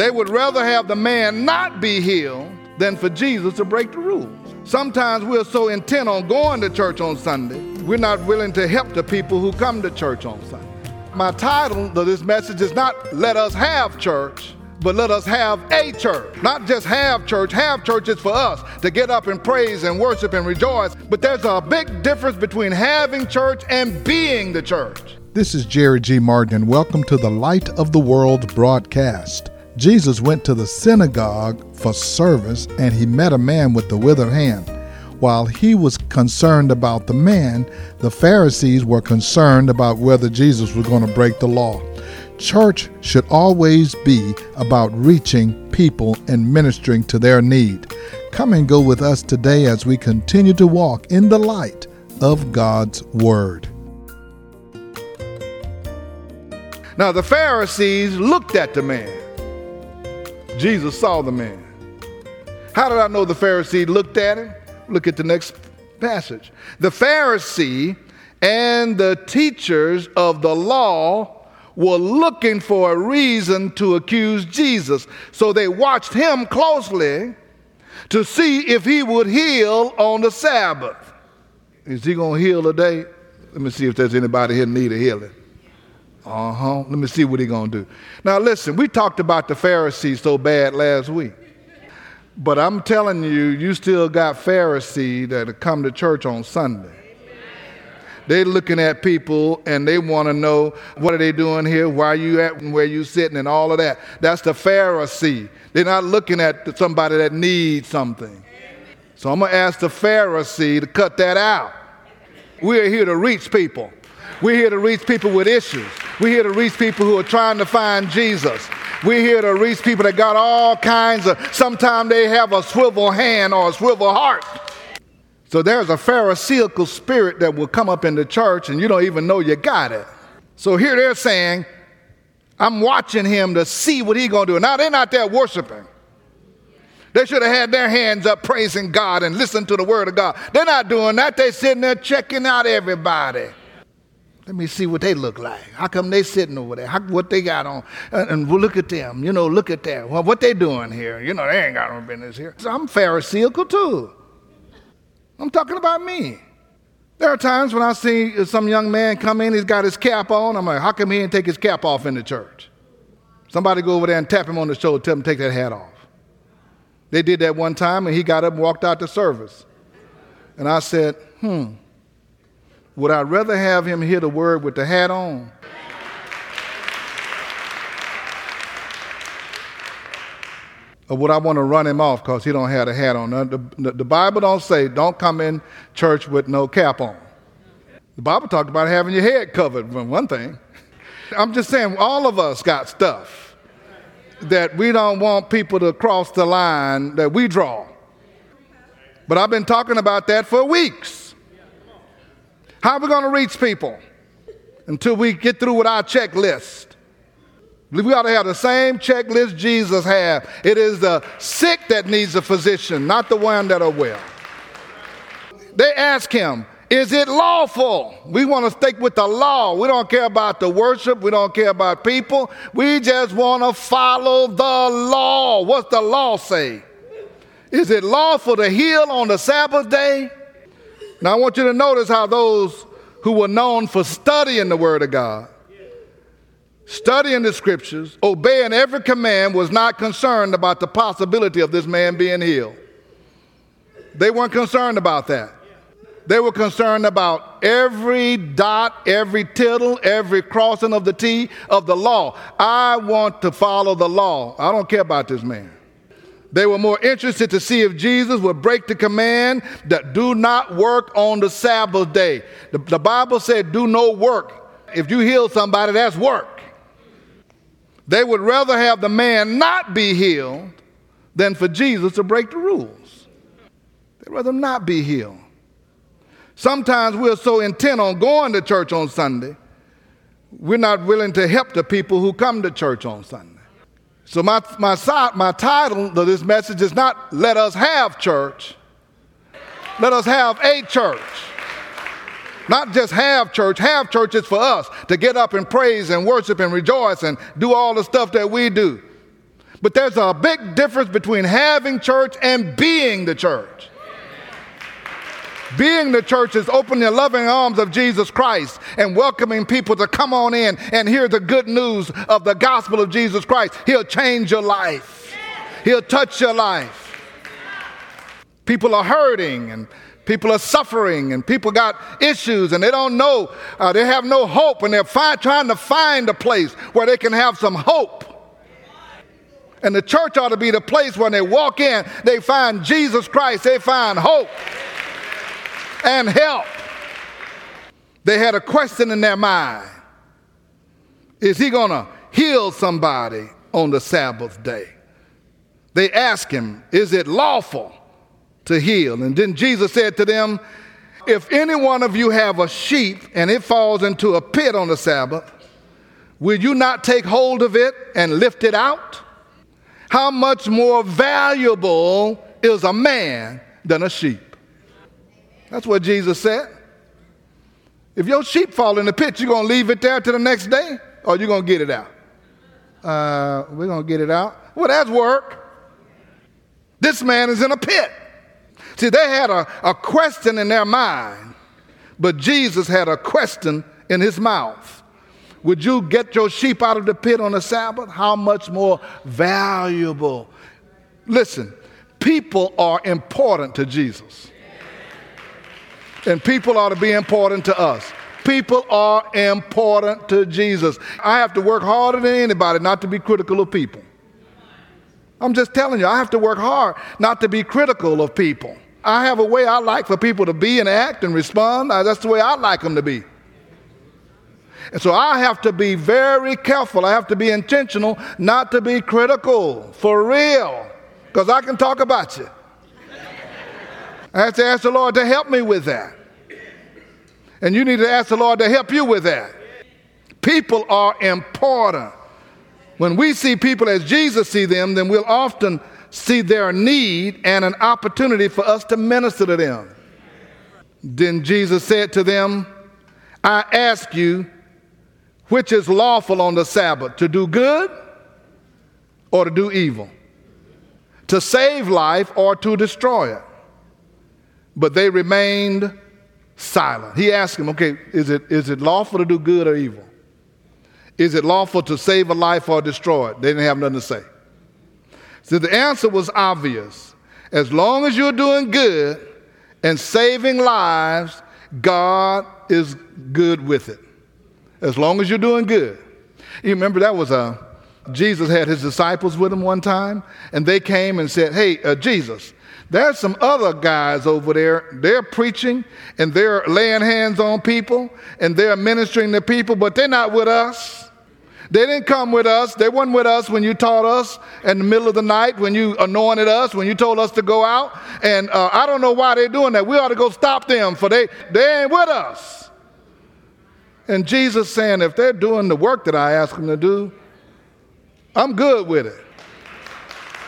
They would rather have the man not be healed than for Jesus to break the rules. Sometimes we're so intent on going to church on Sunday, we're not willing to help the people who come to church on Sunday. My title of this message is not Let Us Have Church, but let us have a church. Not just have church, have church is for us to get up and praise and worship and rejoice. But there's a big difference between having church and being the church. This is Jerry G. Martin, and welcome to the Light of the World broadcast. Jesus went to the synagogue for service, and he met a man with the withered hand. While he was concerned about the man, the Pharisees were concerned about whether Jesus was going to break the law. Church should always be about reaching people and ministering to their need. Come and go with us today as we continue to walk in the light of God's Word. Now, the Pharisees looked at the man. Jesus saw the man. How did I know the Pharisee looked at him? Look at the next passage. The Pharisee and the teachers of the law were looking for a reason to accuse Jesus. So they watched him closely to see if he would heal on the Sabbath. Is he going to heal today? Let me see if there's anybody here need a healing. Uh huh. Let me see what he's going to do. Now, listen, we talked about the Pharisees so bad last week. But I'm telling you, you still got Pharisees that come to church on Sunday. They're looking at people and they want to know what are they doing here, why are you at and where you sitting and all of that. That's the Pharisee. They're not looking at somebody that needs something. So I'm to ask the Pharisee to cut that out. We're here to reach people. We're here to reach people with issues. We're here to reach people who are trying to find Jesus. We're here to reach people that got all kinds of, sometimes they have a swivel hand or a swivel heart. So there's a Pharisaical spirit that will come up in the church and you don't even know you got it. So here they're saying, I'm watching him to see what he's going to do. Now they're not there worshiping. They should have had their hands up praising God and listening to the word of God. They're not doing that. They're sitting there checking out everybody. Let me see what they look like. How come they sitting over there? How, what they got on? And, and look at them. You know, look at that. Well, what they doing here? You know, they ain't got no business here. So I'm Pharisaical too. I'm talking about me. There are times when I see some young man come in, he's got his cap on. I'm like, how come he didn't take his cap off in the church? Somebody go over there and tap him on the shoulder, tell him to take that hat off. They did that one time, and he got up and walked out the service. And I said, hmm, would I rather have him hear the word with the hat on or would I want to run him off because he don't have a hat on? The, the, the, Bible don't say don't come in church with no cap on. The Bible talked about having your head covered, for one thing. I'm just saying, all of us got stuff that we don't want people to cross the line that we draw. But I've been talking about that for weeks. How are we going to reach people until we get through with our checklist? We ought to have the same checklist Jesus had. It is the sick that needs a physician, not the one that are well. They ask him, is it lawful? We want to stick with the law. We don't care about the worship. We don't care about people. We just want to follow the law. What's the law say? Is it lawful to heal on the Sabbath day? Now, I want you to notice how those who were known for studying the Word of God studying the scriptures, obeying every command, was not concerned about the possibility of this man being healed. They weren't concerned about that. They were concerned about every dot, every tittle, every crossing of the T of the law. I want to follow the law. I don't care about this man. They were more interested to see if Jesus would break the command that do not work on the Sabbath day. The, the Bible said, do no work. If you heal somebody, that's work. They would rather have the man not be healed than for Jesus to break the rules. They'd rather not be healed. Sometimes we're so intent on going to church on Sunday, we're not willing to help the people who come to church on Sunday. So, my, my, my title of this message is not Let Us Have Church, let us have a church. Not just have church, have church is for us to get up and praise and worship and rejoice and do all the stuff that we do. But there's a big difference between having church and being the church. Being the church is opening the loving arms of Jesus Christ and welcoming people to come on in and hear the good news of the gospel of Jesus Christ. He'll change your life, He'll touch your life. People are hurting and people are suffering and people got issues and they don't know, uh, they have no hope and they're fi- trying to find a place where they can have some hope. And the church ought to be the place when they walk in, they find Jesus Christ, they find hope and help. They had a question in their mind Is he going to heal somebody on the Sabbath day? They asked him, Is it lawful to heal? And then Jesus said to them, If any one of you have a sheep and it falls into a pit on the Sabbath, will you not take hold of it and lift it out? How much more valuable is a man than a sheep? That's what Jesus said. If your sheep fall in the pit, you're going to leave it there till the next day or you're going to get it out? Uh, we're going to get it out. Well, that's work. This man is in a pit. See, they had a, a question in their mind, but Jesus had a question in his mouth. Would you get your sheep out of the pit on the Sabbath? How much more valuable? Listen, people are important to Jesus. And people ought to be important to us. People are important to Jesus. I have to work harder than anybody not to be critical of people. I'm just telling you, I have to work hard not to be critical of people. I have a way I like for people to be and act and respond. That's the way I like them to be. And so I have to be very careful. I have to be intentional not to be critical, for real, because I can talk about you. I have to ask the Lord to help me with that. And you need to ask the Lord to help you with that. People are important. When we see people as Jesus see them, then we'll often see their need and an opportunity for us to minister to them. Then Jesus said to them, I ask you, which is lawful on the Sabbath, to do good or to do evil? To save life or to destroy it? But they remained silent. He asked him, okay, is it, is it lawful to do good or evil? Is it lawful to save a life or destroy it? They didn't have nothing to say. So the answer was obvious. As long as you're doing good and saving lives, God is good with it. As long as you're doing good. You remember that was a, Jesus had his disciples with him one time, and they came and said, Hey, uh, Jesus, there's some other guys over there. They're preaching and they're laying hands on people and they're ministering to people, but they're not with us. They didn't come with us. They weren't with us when you taught us in the middle of the night, when you anointed us, when you told us to go out. And uh, I don't know why they're doing that. We ought to go stop them, for they, they ain't with us. And Jesus saying, if they're doing the work that I ask them to do, I'm good with it.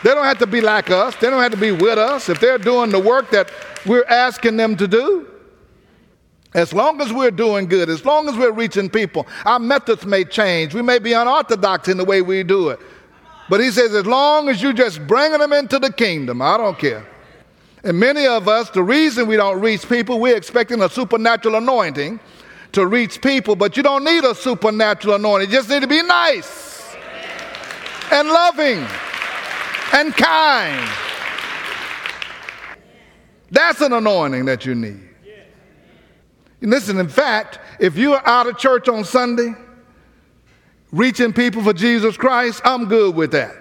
They don't have to be like us. They don't have to be with us. If they're doing the work that we're asking them to do, as long as we're doing good, as long as we're reaching people, our methods may change. We may be unorthodox in the way we do it. But he says, as long as you're just bringing them into the kingdom, I don't care. And many of us, the reason we don't reach people, we're expecting a supernatural anointing to reach people, but you don't need a supernatural anointing. You just need to be nice and loving and kind. That's an anointing that you need. Listen, in fact, if you're out of church on Sunday, reaching people for Jesus Christ, I'm good with that.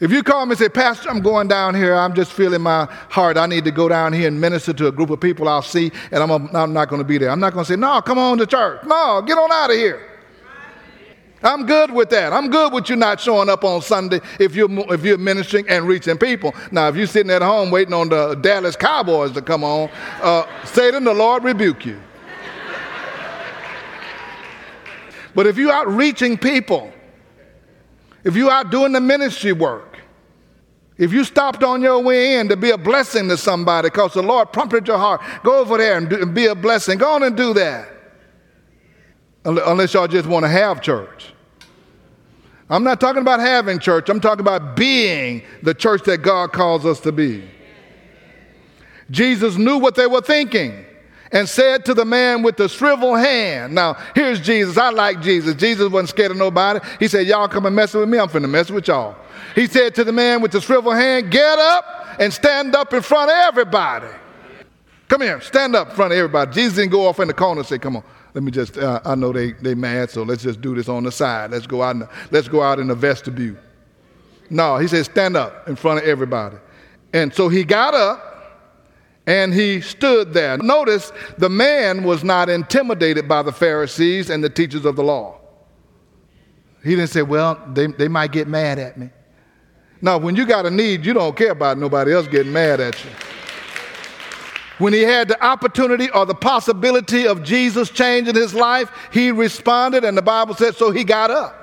If you call me and say, Pastor, I'm going down here, I'm just feeling my heart, I need to go down here and minister to a group of people I'll see, and I'm, I'm not going to be there. I'm not going to say, No, come on to church. No, get on out of here. I'm good with that. I'm good with you not showing up on Sunday if you're, if you're ministering and reaching people. Now, if you're sitting at home waiting on the Dallas Cowboys to come on, uh, Satan, the Lord rebuke you. but if you're out reaching people, if you're out doing the ministry work, if you stopped on your way in to be a blessing to somebody because the Lord prompted your heart, go over there and, do, and be a blessing. Go on and do that. Unless y'all just want to have church. I'm not talking about having church, I'm talking about being the church that God calls us to be. Jesus knew what they were thinking and said to the man with the shriveled hand. Now, here's Jesus. I like Jesus. Jesus wasn't scared of nobody. He said, Y'all come and mess with me, I'm finna mess with y'all. He said to the man with the shriveled hand, Get up and stand up in front of everybody. Come here, stand up in front of everybody. Jesus didn't go off in the corner and say, Come on, let me just, uh, I know they, they mad, so let's just do this on the side. Let's go out in the, let's go out in the vestibule. No, he said, Stand up in front of everybody. And so he got up and he stood there. Notice the man was not intimidated by the Pharisees and the teachers of the law. He didn't say, Well, they, they might get mad at me. Now, when you got a need, you don't care about nobody else getting mad at you. When he had the opportunity or the possibility of Jesus changing his life, he responded, and the Bible said, so he got up.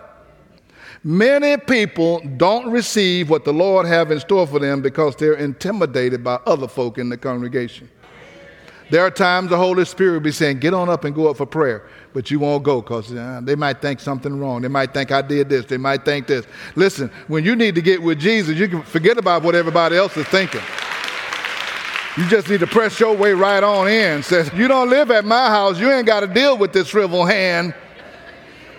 Many people don't receive what the Lord have in store for them because they're intimidated by other folk in the congregation. There are times the Holy Spirit will be saying, Get on up and go up for prayer, but you won't go because uh, they might think something wrong. They might think I did this. They might think this. Listen, when you need to get with Jesus, you can forget about what everybody else is thinking. You just need to press your way right on in. Says, You don't live at my house. You ain't got to deal with this shriveled hand.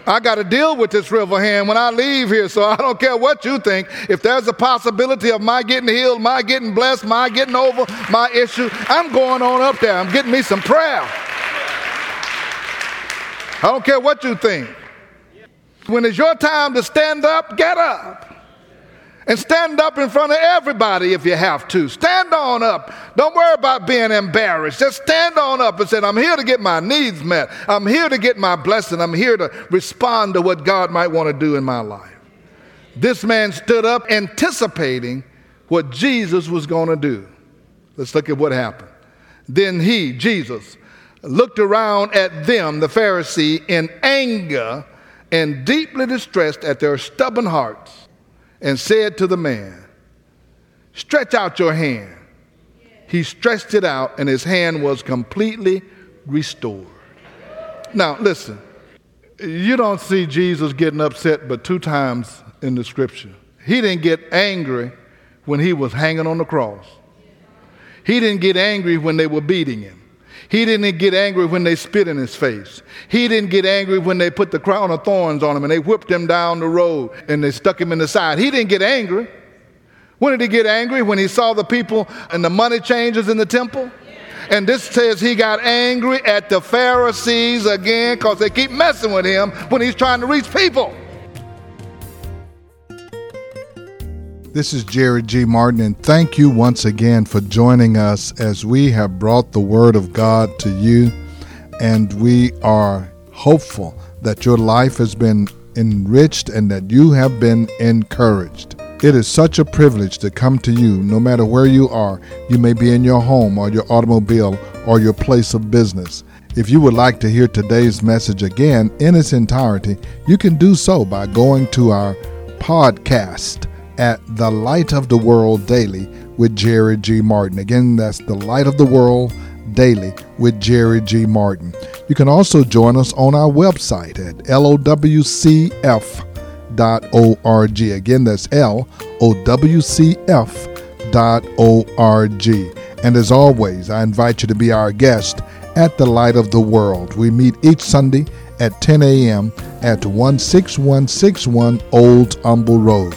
I got to deal with this river hand when I leave here, so I don't care what you think. If there's a possibility of my getting healed, my getting blessed, my getting over my issue, I'm going on up there. I'm getting me some prayer. I don't care what you think. When it's your time to stand up, get up. And stand up in front of everybody if you have to. Stand on up. Don't worry about being embarrassed. Just stand on up and say, I'm here to get my needs met. I'm here to get my blessing. I'm here to respond to what God might want to do in my life. This man stood up anticipating what Jesus was going to do. Let's look at what happened. Then he, Jesus, looked around at them, the Pharisee, in anger and deeply distressed at their stubborn hearts and said to the man, Stretch out your hand. He stretched it out, and his hand was completely restored. Now, listen, you don't see Jesus getting upset but two times in the scripture. He didn't get angry when he was hanging on the cross, he didn't get angry when they were beating him. He didn't get angry when they spit in his face. He didn't get angry when they put the crown of thorns on him and they whipped him down the road and they stuck him in the side. He didn't get angry. When did he get angry? When he saw the people and the money changers in the temple? And this says he got angry at the Pharisees again because they keep messing with him when he's trying to reach people. This is Jerry G. Martin, and thank you once again for joining us as we have brought the Word of God to you. And we are hopeful that your life has been enriched and that you have been encouraged. It is such a privilege to come to you no matter where you are. You may be in your home or your automobile or your place of business. If you would like to hear today's message again in its entirety, you can do so by going to our podcast at The Light of the World Daily with Jerry G. Martin. Again, that's The Light of the World Daily with Jerry G. Martin. You can also join us on our website at lowcf.org. Again, that's lowcf.org. And as always, I invite you to be our guest at the Light of the World. We meet each Sunday at 10 a.m. at 16161 Old Humble Road.